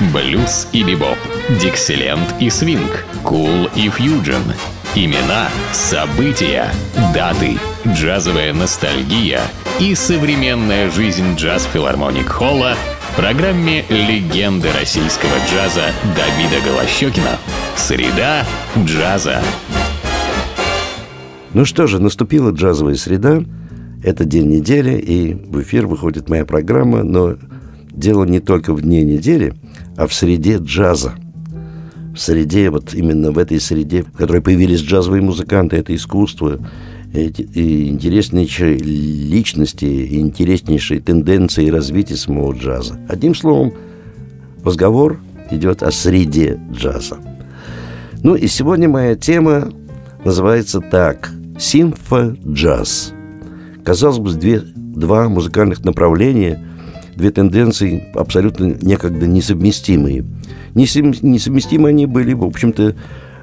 блюз и бибоп, дикселент и свинг, кул и фьюджен. Имена, события, даты, джазовая ностальгия и современная жизнь джаз-филармоник Холла в программе «Легенды российского джаза» Давида Голощекина. Среда джаза. Ну что же, наступила джазовая среда. Это день недели, и в эфир выходит моя программа, но дело не только в дне недели, а в среде джаза. В среде, вот именно в этой среде, в которой появились джазовые музыканты, это искусство, эти, интереснейшие личности, интереснейшие тенденции развития самого джаза. Одним словом, разговор идет о среде джаза. Ну и сегодня моя тема называется так – симфо-джаз. Казалось бы, две, два музыкальных направления – две тенденции абсолютно некогда несовместимые. Несовместимы они были, в общем-то,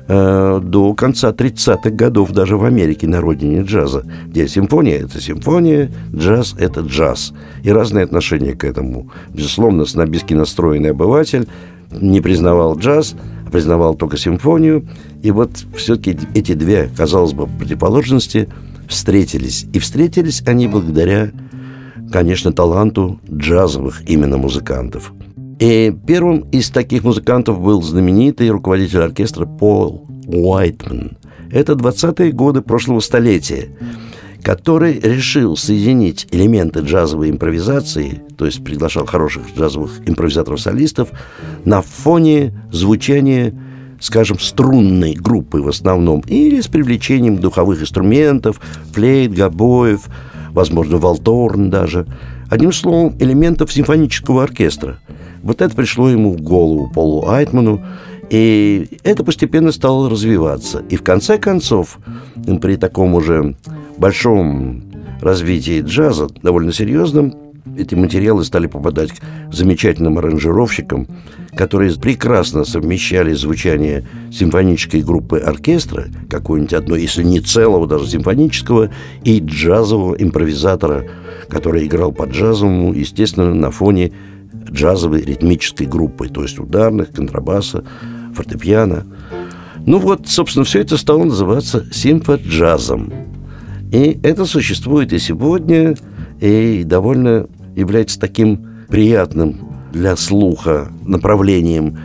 э, до конца 30-х годов даже в Америке, на родине джаза, где симфония – это симфония, джаз – это джаз. И разные отношения к этому. Безусловно, снобистски настроенный обыватель не признавал джаз, а признавал только симфонию. И вот все-таки эти две, казалось бы, противоположности встретились. И встретились они благодаря конечно, таланту джазовых именно музыкантов. И первым из таких музыкантов был знаменитый руководитель оркестра Пол Уайтман. Это 20-е годы прошлого столетия, который решил соединить элементы джазовой импровизации, то есть приглашал хороших джазовых импровизаторов-солистов, на фоне звучания скажем, струнной группы в основном, или с привлечением духовых инструментов, флейт, гобоев, возможно, валторн даже. Одним словом, элементов симфонического оркестра. Вот это пришло ему в голову, Полу Айтману, и это постепенно стало развиваться. И в конце концов, при таком уже большом развитии джаза, довольно серьезном, эти материалы стали попадать к замечательным аранжировщикам, которые прекрасно совмещали звучание симфонической группы оркестра, какой-нибудь одной, если не целого, даже симфонического, и джазового импровизатора, который играл по джазовому, естественно, на фоне джазовой ритмической группы, то есть ударных, контрабаса, фортепиано. Ну вот, собственно, все это стало называться симфоджазом. И это существует и сегодня, и довольно является таким приятным для слуха направлением,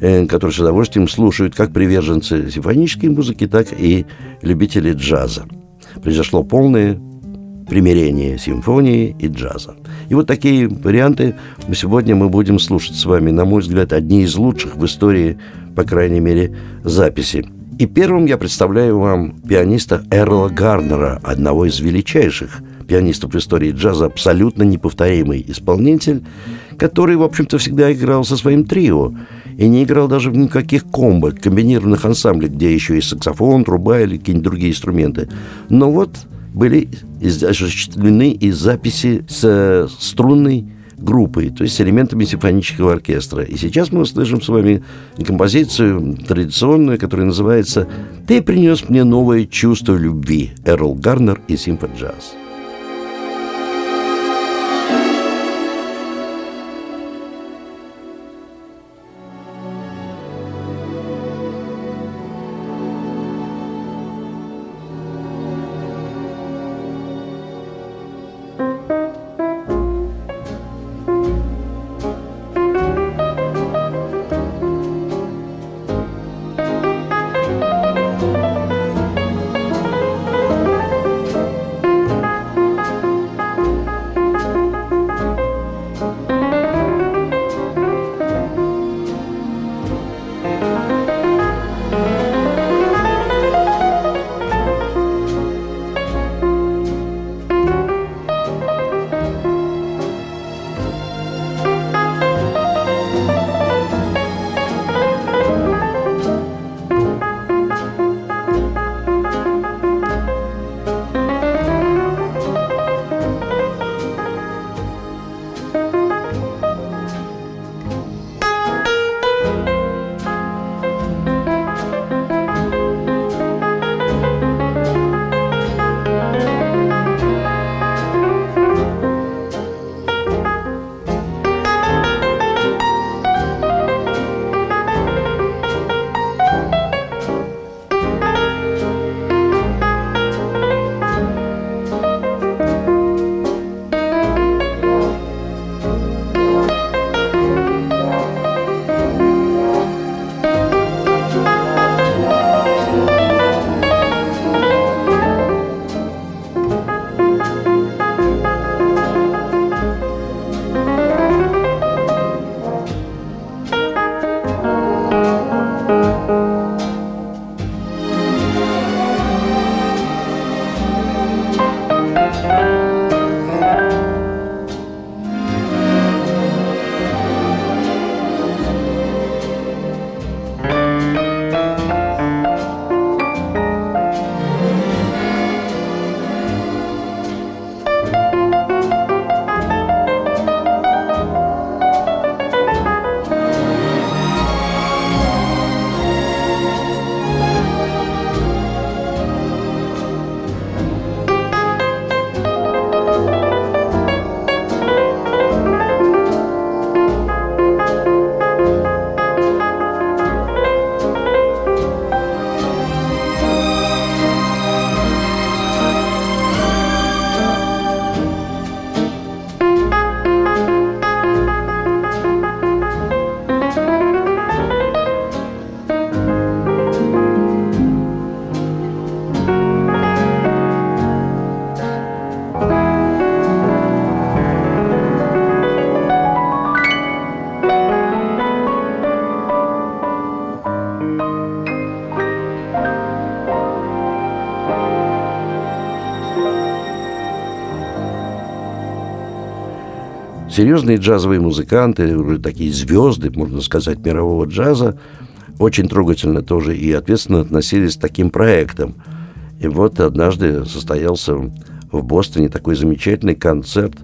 э, которое с удовольствием слушают как приверженцы симфонической музыки, так и любители джаза. Произошло полное примирение симфонии и джаза. И вот такие варианты сегодня мы будем слушать с вами, на мой взгляд, одни из лучших в истории, по крайней мере, записи. И первым я представляю вам пианиста Эрла Гарнера, одного из величайших пианистов в истории джаза, абсолютно неповторимый исполнитель, который, в общем-то, всегда играл со своим трио и не играл даже в никаких комбо, комбинированных ансамблей, где еще и саксофон, труба или какие-нибудь другие инструменты. Но вот были осуществлены и записи с струнной группой, то есть элементами симфонического оркестра. И сейчас мы услышим с вами композицию традиционную, которая называется «Ты принес мне новое чувство любви» Эрл Гарнер и Симфоджаз. Джаз. Серьезные джазовые музыканты, такие звезды, можно сказать, мирового джаза, очень трогательно тоже и ответственно относились к таким проектам. И вот однажды состоялся в Бостоне такой замечательный концерт,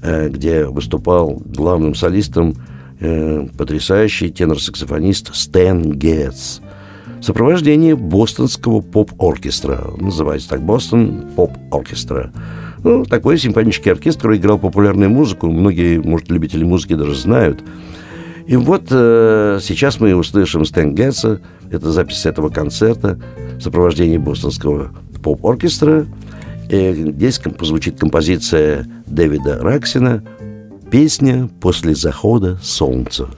э, где выступал главным солистом э, потрясающий тенор-саксофонист Стэн Гетц в сопровождении бостонского поп-оркестра. Называется так «Бостон поп-оркестра». Ну, такой симфонический оркестр, который играл популярную музыку. Многие, может, любители музыки даже знают. И вот э, сейчас мы услышим Стэн Гетца. Это запись этого концерта в сопровождении бостонского поп-оркестра. И здесь позвучит композиция Дэвида Раксина «Песня после захода солнца».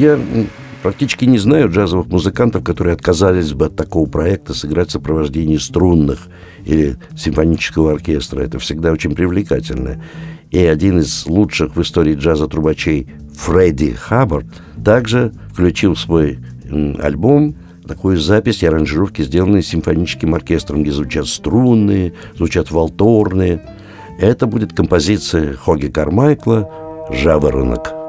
Я практически не знаю джазовых музыкантов, которые отказались бы от такого проекта сыграть сопровождение струнных или симфонического оркестра. Это всегда очень привлекательно. И один из лучших в истории джаза трубачей Фредди Хаббард также включил в свой альбом такую запись и аранжировки, сделанные симфоническим оркестром, где звучат струнные, звучат волторные. Это будет композиция Хоги Кармайкла «Жаворонок».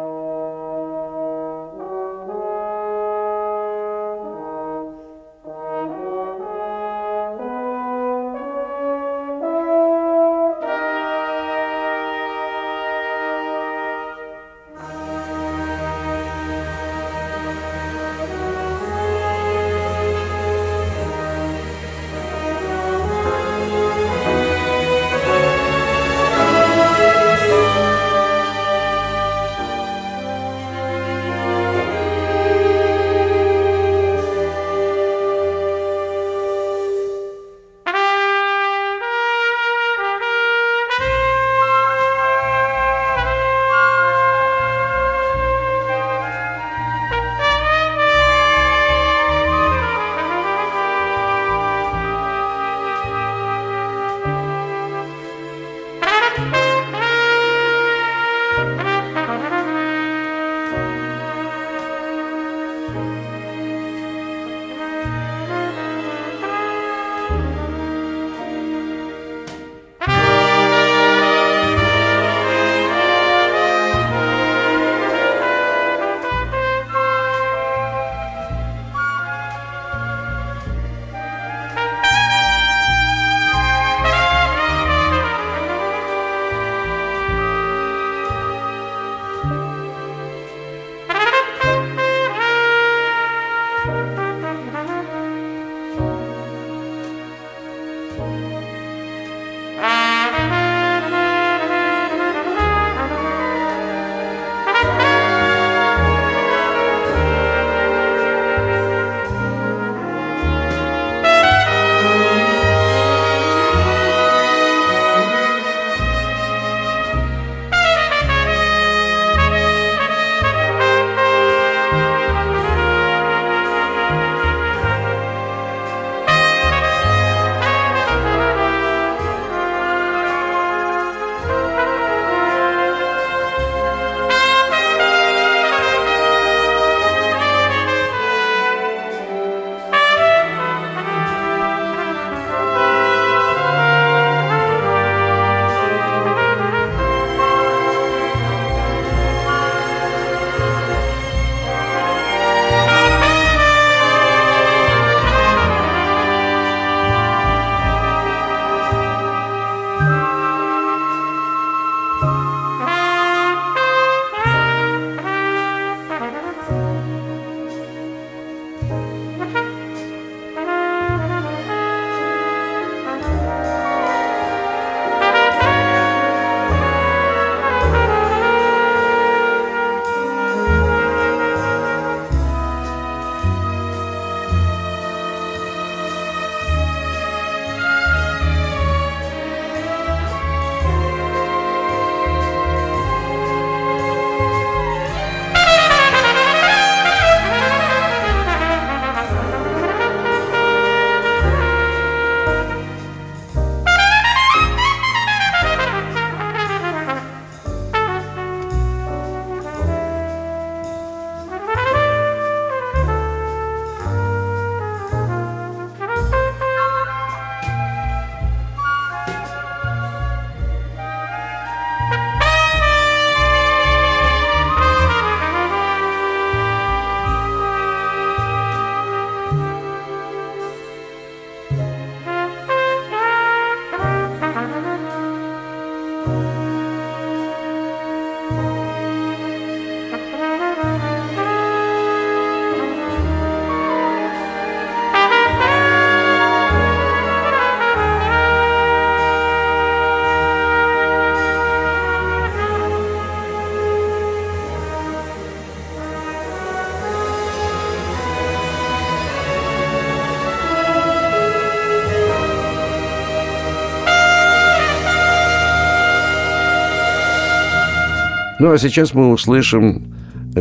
Ну а сейчас мы услышим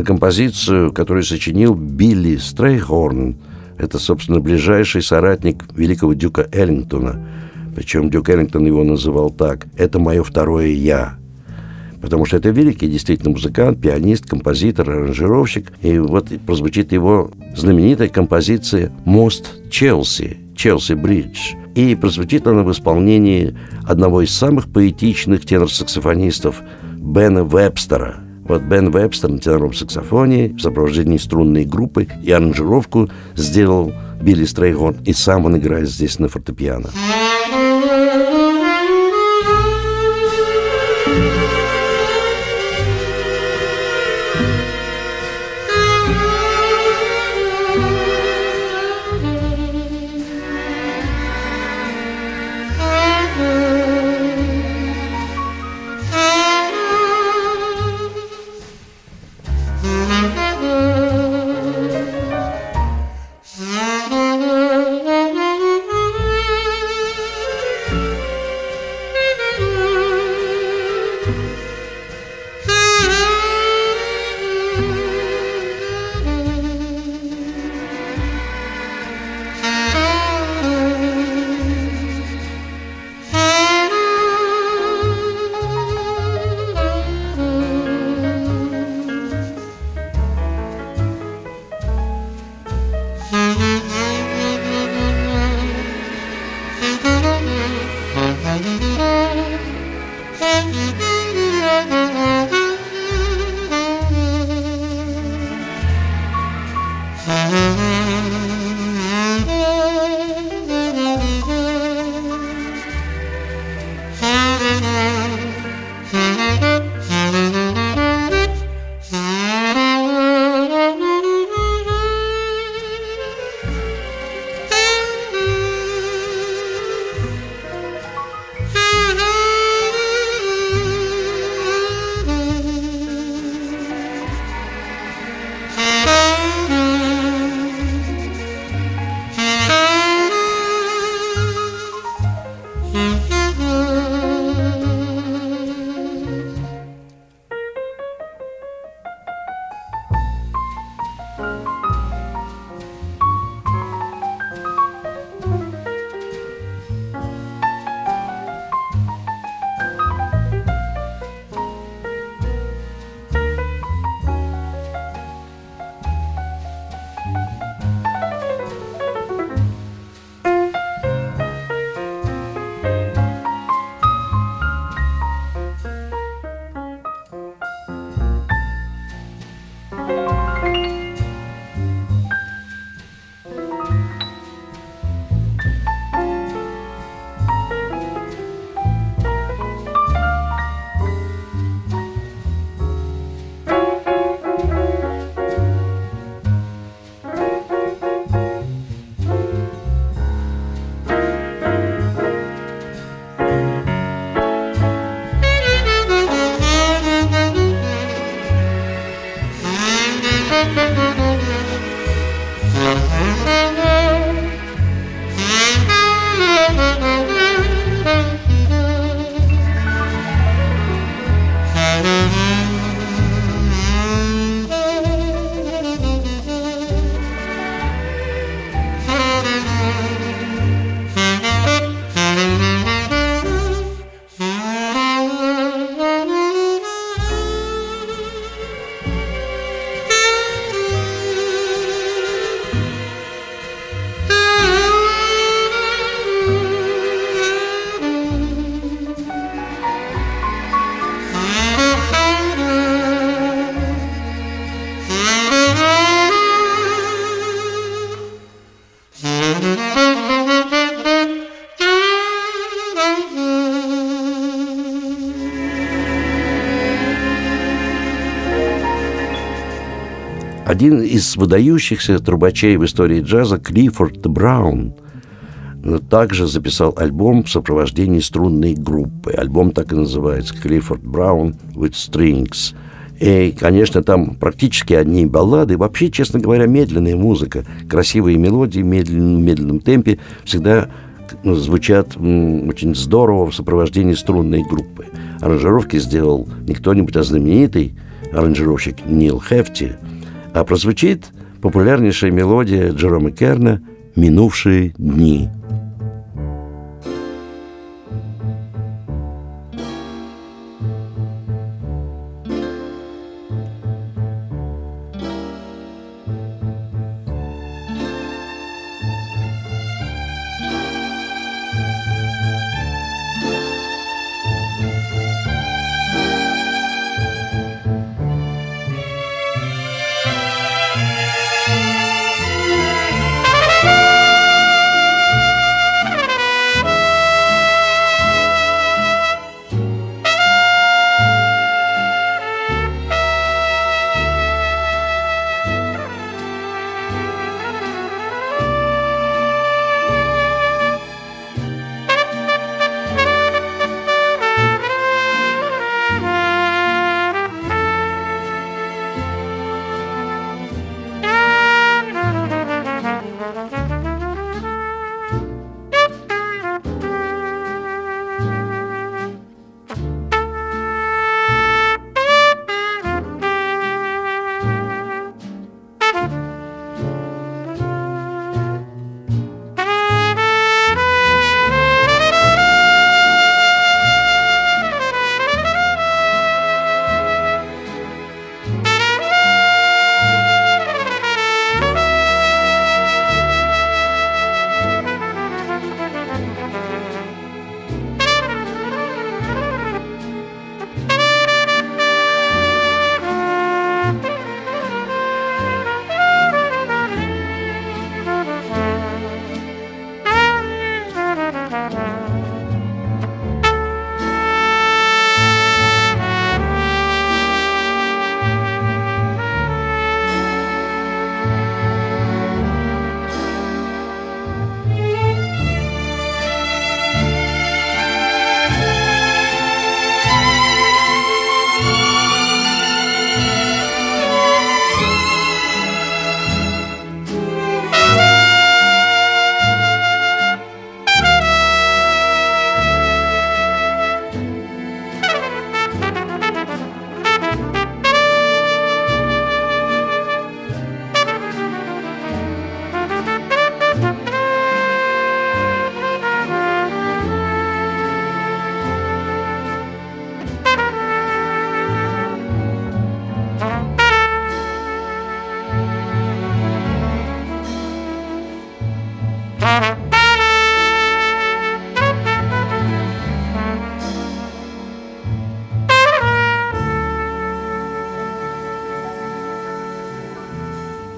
композицию, которую сочинил Билли Стрейхорн. Это, собственно, ближайший соратник великого Дюка Эллингтона. Причем Дюк Эллингтон его называл так. «Это мое второе я». Потому что это великий действительно музыкант, пианист, композитор, аранжировщик. И вот прозвучит его знаменитая композиция «Мост Челси», «Челси Бридж». И прозвучит она в исполнении одного из самых поэтичных тенор-саксофонистов Бена Вебстера – вот Бен Вебстер на теноровом саксофоне в сопровождении струнной группы и аранжировку сделал Билли Стрейхорн, и сам он играет здесь на фортепиано. Один из выдающихся трубачей в истории джаза Клиффорд Браун также записал альбом в сопровождении струнной группы. Альбом так и называется «Клиффорд Браун with Strings». И, конечно, там практически одни баллады. Вообще, честно говоря, медленная музыка. Красивые мелодии в медленном, медленном темпе всегда ну, звучат очень здорово в сопровождении струнной группы. аранжировки сделал не кто-нибудь, а знаменитый аранжировщик Нил Хефти, а прозвучит популярнейшая мелодия Джерома Керна «Минувшие дни».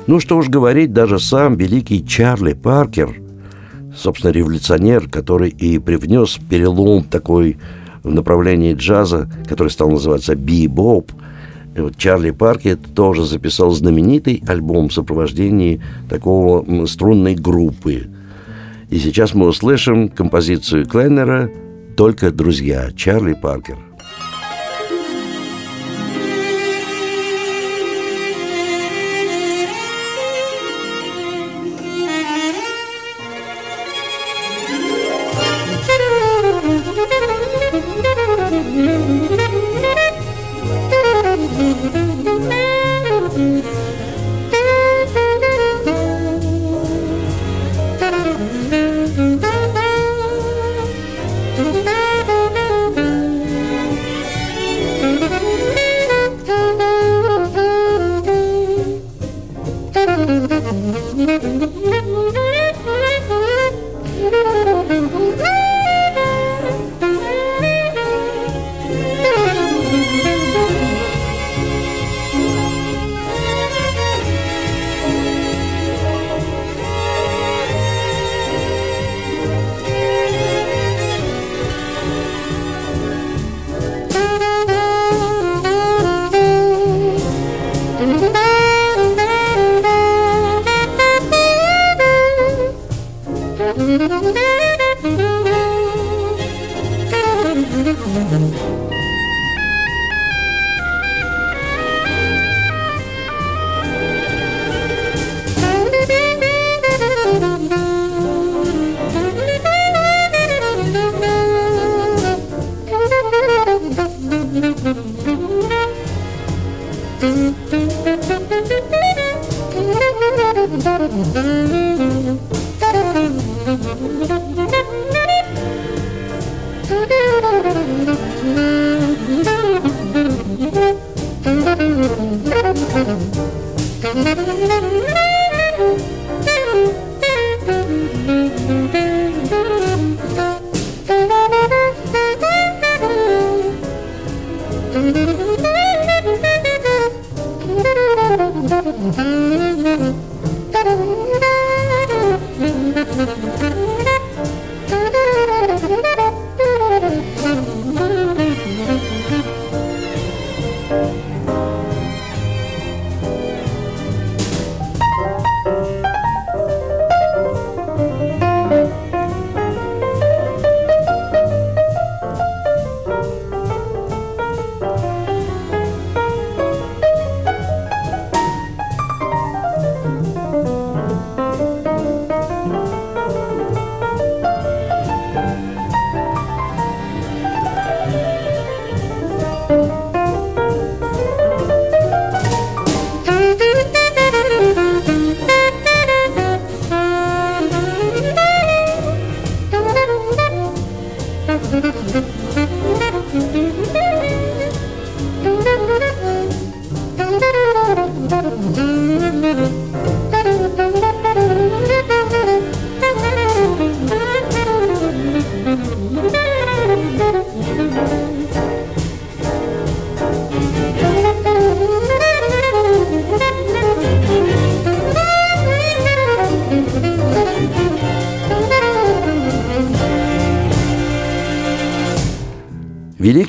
Ну что уж говорить, даже сам великий Чарли Паркер, собственно, революционер, который и привнес перелом такой в направлении джаза, который стал называться би-боп, вот Чарли Паркер тоже записал знаменитый альбом в сопровождении такого струнной группы. И сейчас мы услышим композицию Кленнера «Только друзья» Чарли Паркер –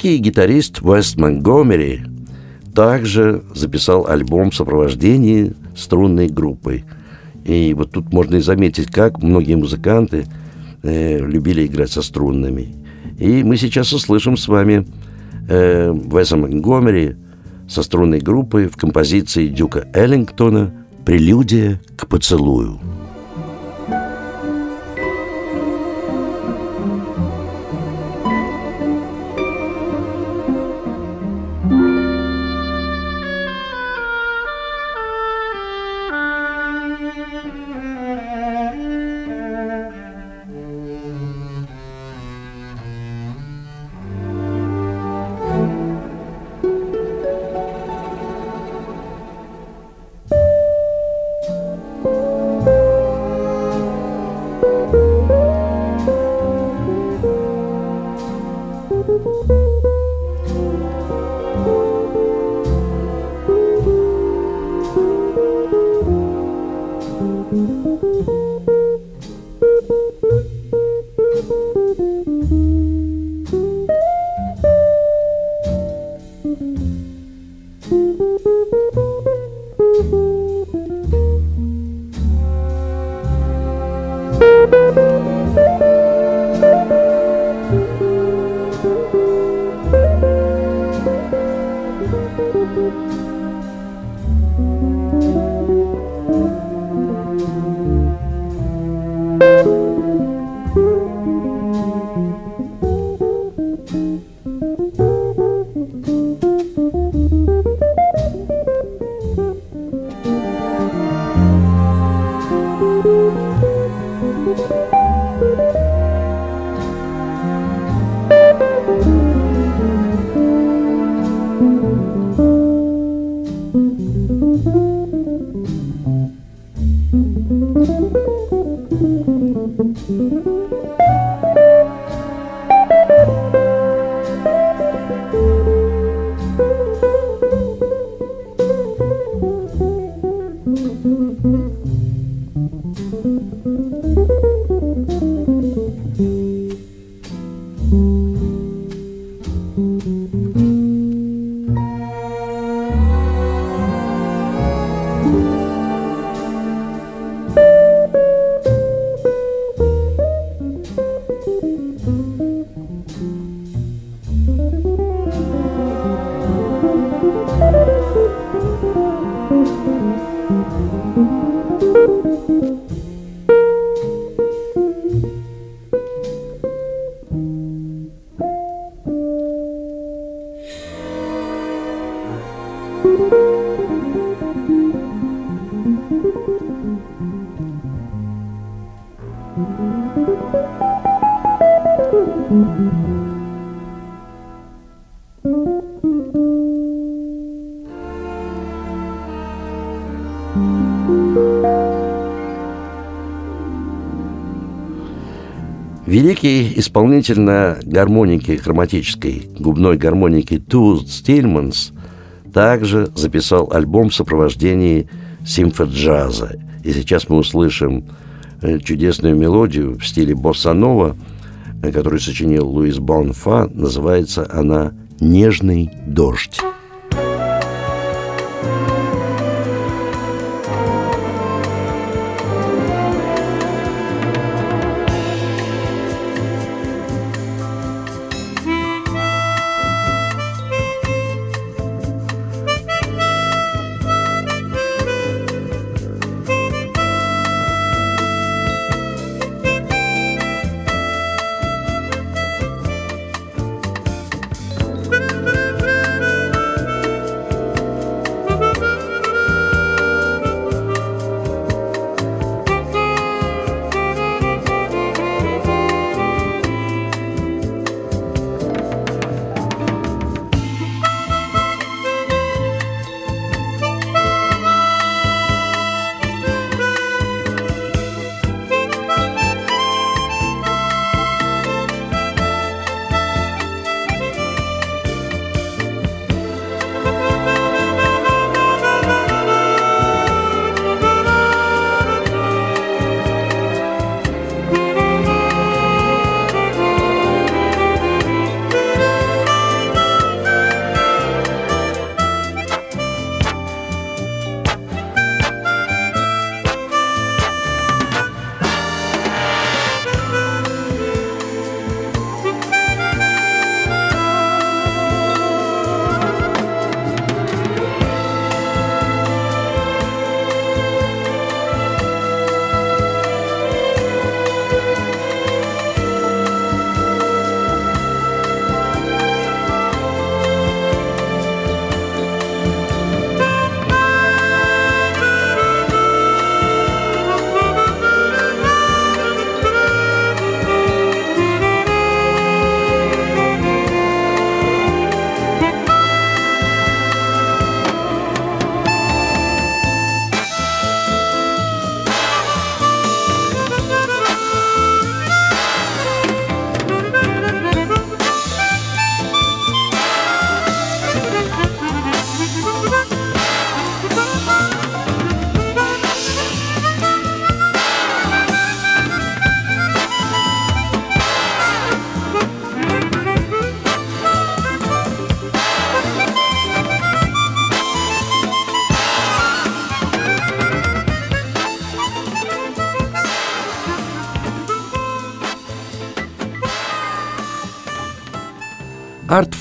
Великий гитарист Вест Монгомери также записал альбом в сопровождении струнной группой. И вот тут можно и заметить, как многие музыканты э, любили играть со струнными. И мы сейчас услышим с вами э, Веса Монгомери со струнной группой в композиции Дюка Эллингтона «Прелюдия к поцелую». Великий исполнитель на гармонике хроматической, губной гармонике Туз Стильманс также записал альбом в сопровождении симфоджаза. И сейчас мы услышим э, чудесную мелодию в стиле босса-нова, э, которую сочинил Луис Бонфа. Называется она «Нежный дождь».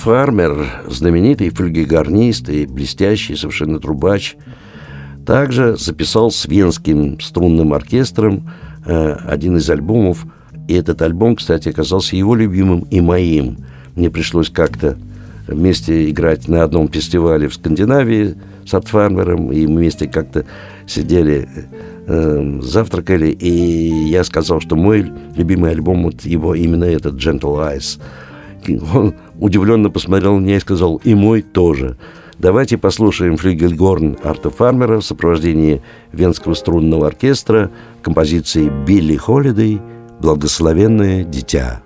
Фармер, знаменитый флюгегарнист и блестящий совершенно трубач, также записал с Венским струнным оркестром э, один из альбомов. И этот альбом, кстати, оказался его любимым и моим. Мне пришлось как-то вместе играть на одном фестивале в Скандинавии с Артфармером, и мы вместе как-то сидели, э, завтракали, и я сказал, что мой любимый альбом, вот его именно этот, Gentle Eyes. Он удивленно посмотрел на меня и сказал, и мой тоже. Давайте послушаем флюгельгорн Арта Фармера в сопровождении Венского струнного оркестра композиции «Билли Холидей. Благословенное дитя».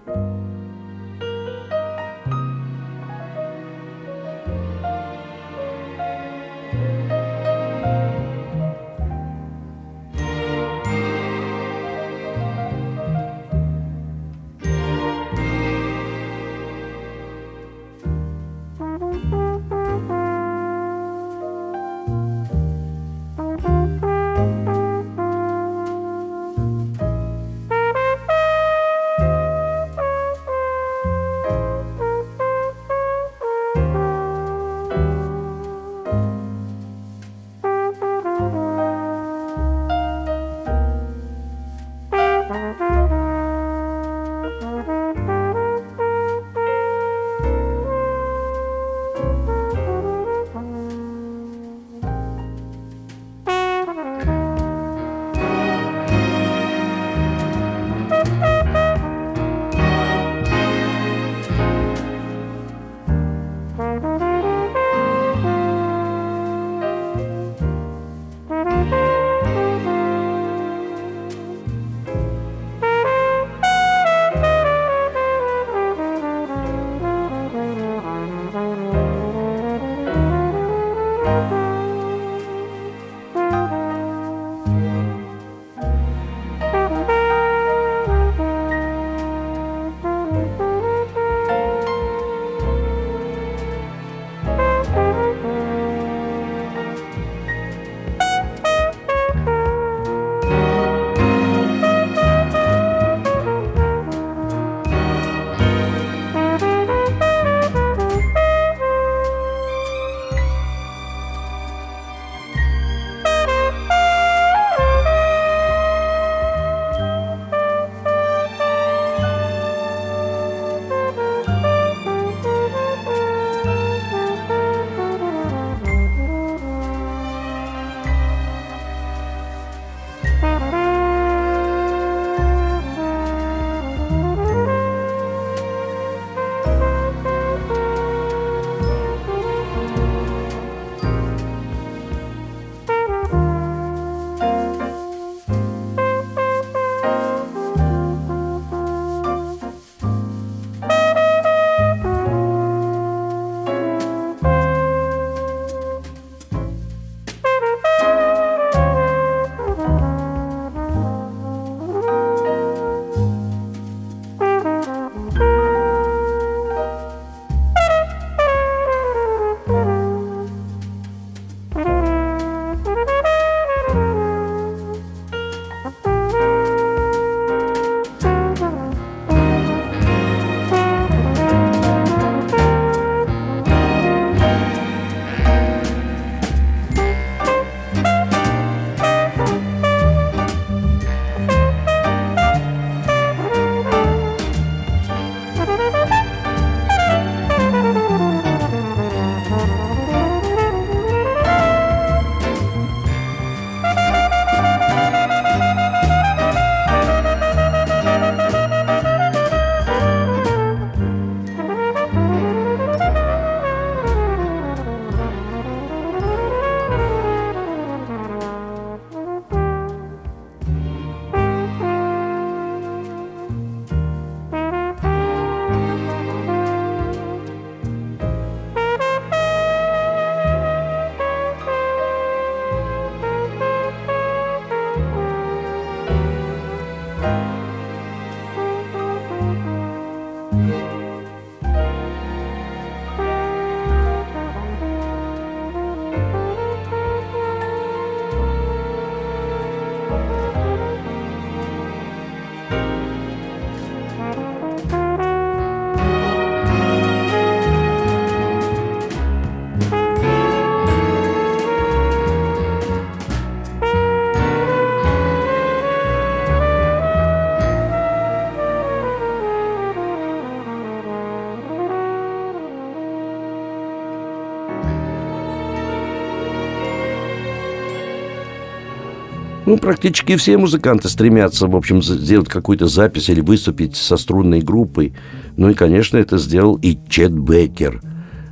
Практически все музыканты стремятся, в общем, сделать какую-то запись или выступить со струнной группой. Ну и, конечно, это сделал и Чет Беккер,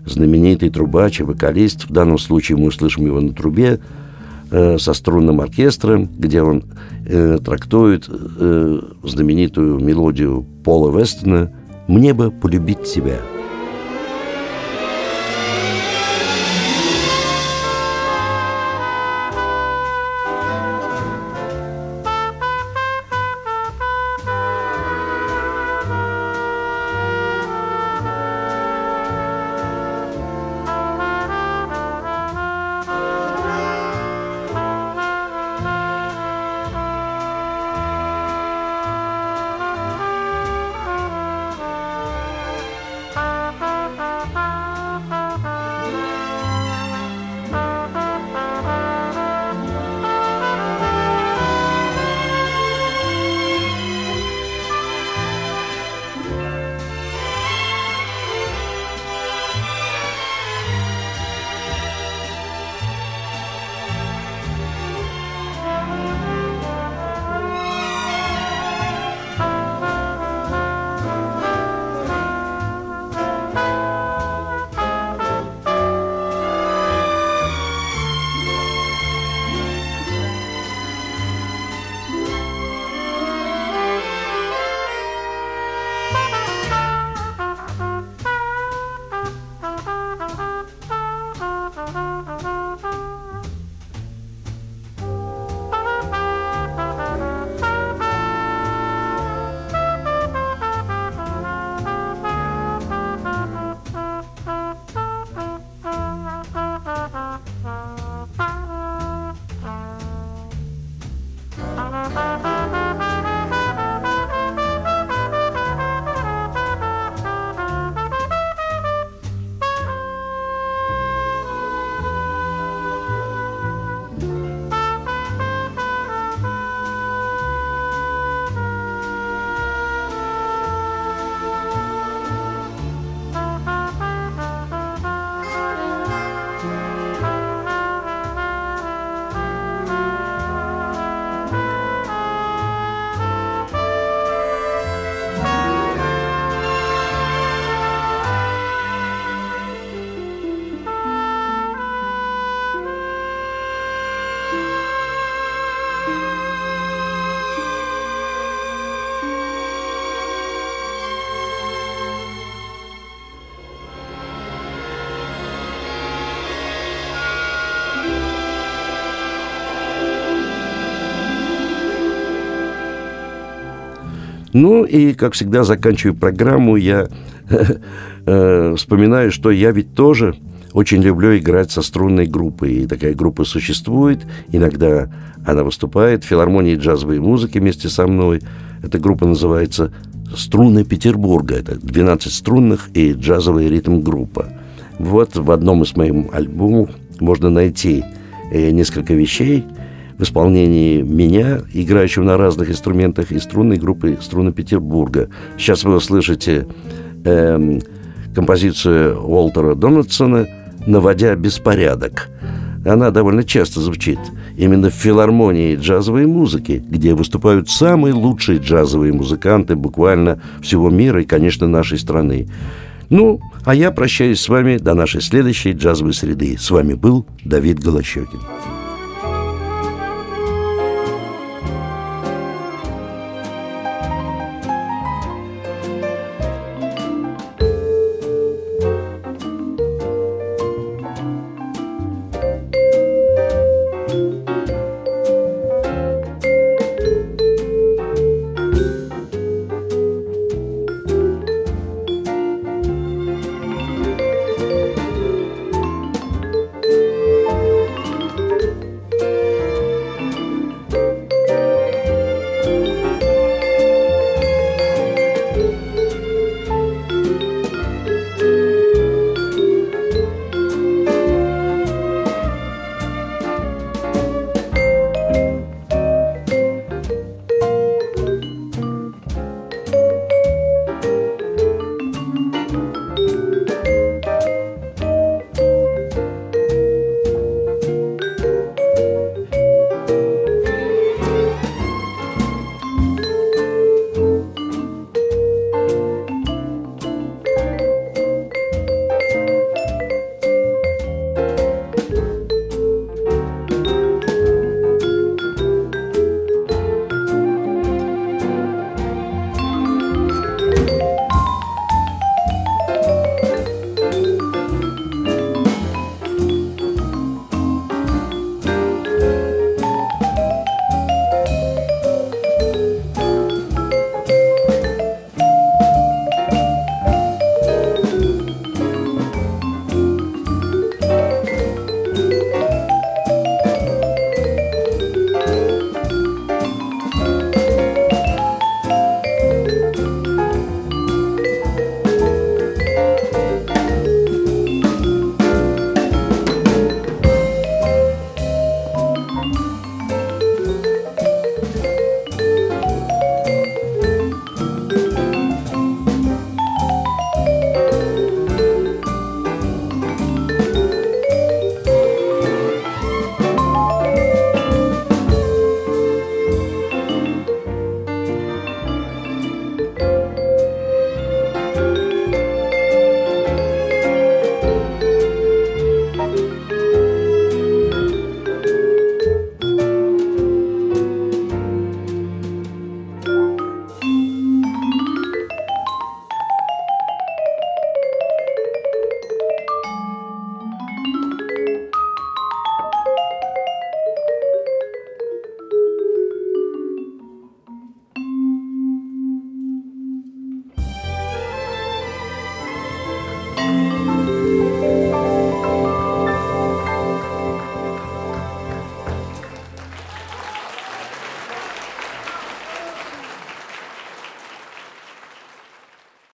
знаменитый трубач и вокалист. В данном случае мы услышим его на трубе э, со струнным оркестром, где он э, трактует э, знаменитую мелодию Пола Вестона «Мне бы полюбить тебя». Ну и, как всегда, заканчиваю программу, я э, вспоминаю, что я ведь тоже очень люблю играть со струнной группой. И такая группа существует. Иногда она выступает в филармонии джазовой музыки вместе со мной. Эта группа называется «Струны Петербурга». Это 12 струнных и джазовая ритм-группа. Вот в одном из моих альбомов можно найти э, несколько вещей – в исполнении меня, играющего на разных инструментах, и струнной группы «Струны Петербурга». Сейчас вы услышите эм, композицию Уолтера Дональдсона «Наводя беспорядок». Она довольно часто звучит именно в филармонии джазовой музыки, где выступают самые лучшие джазовые музыканты буквально всего мира и, конечно, нашей страны. Ну, а я прощаюсь с вами до нашей следующей джазовой среды. С вами был Давид Голощекин.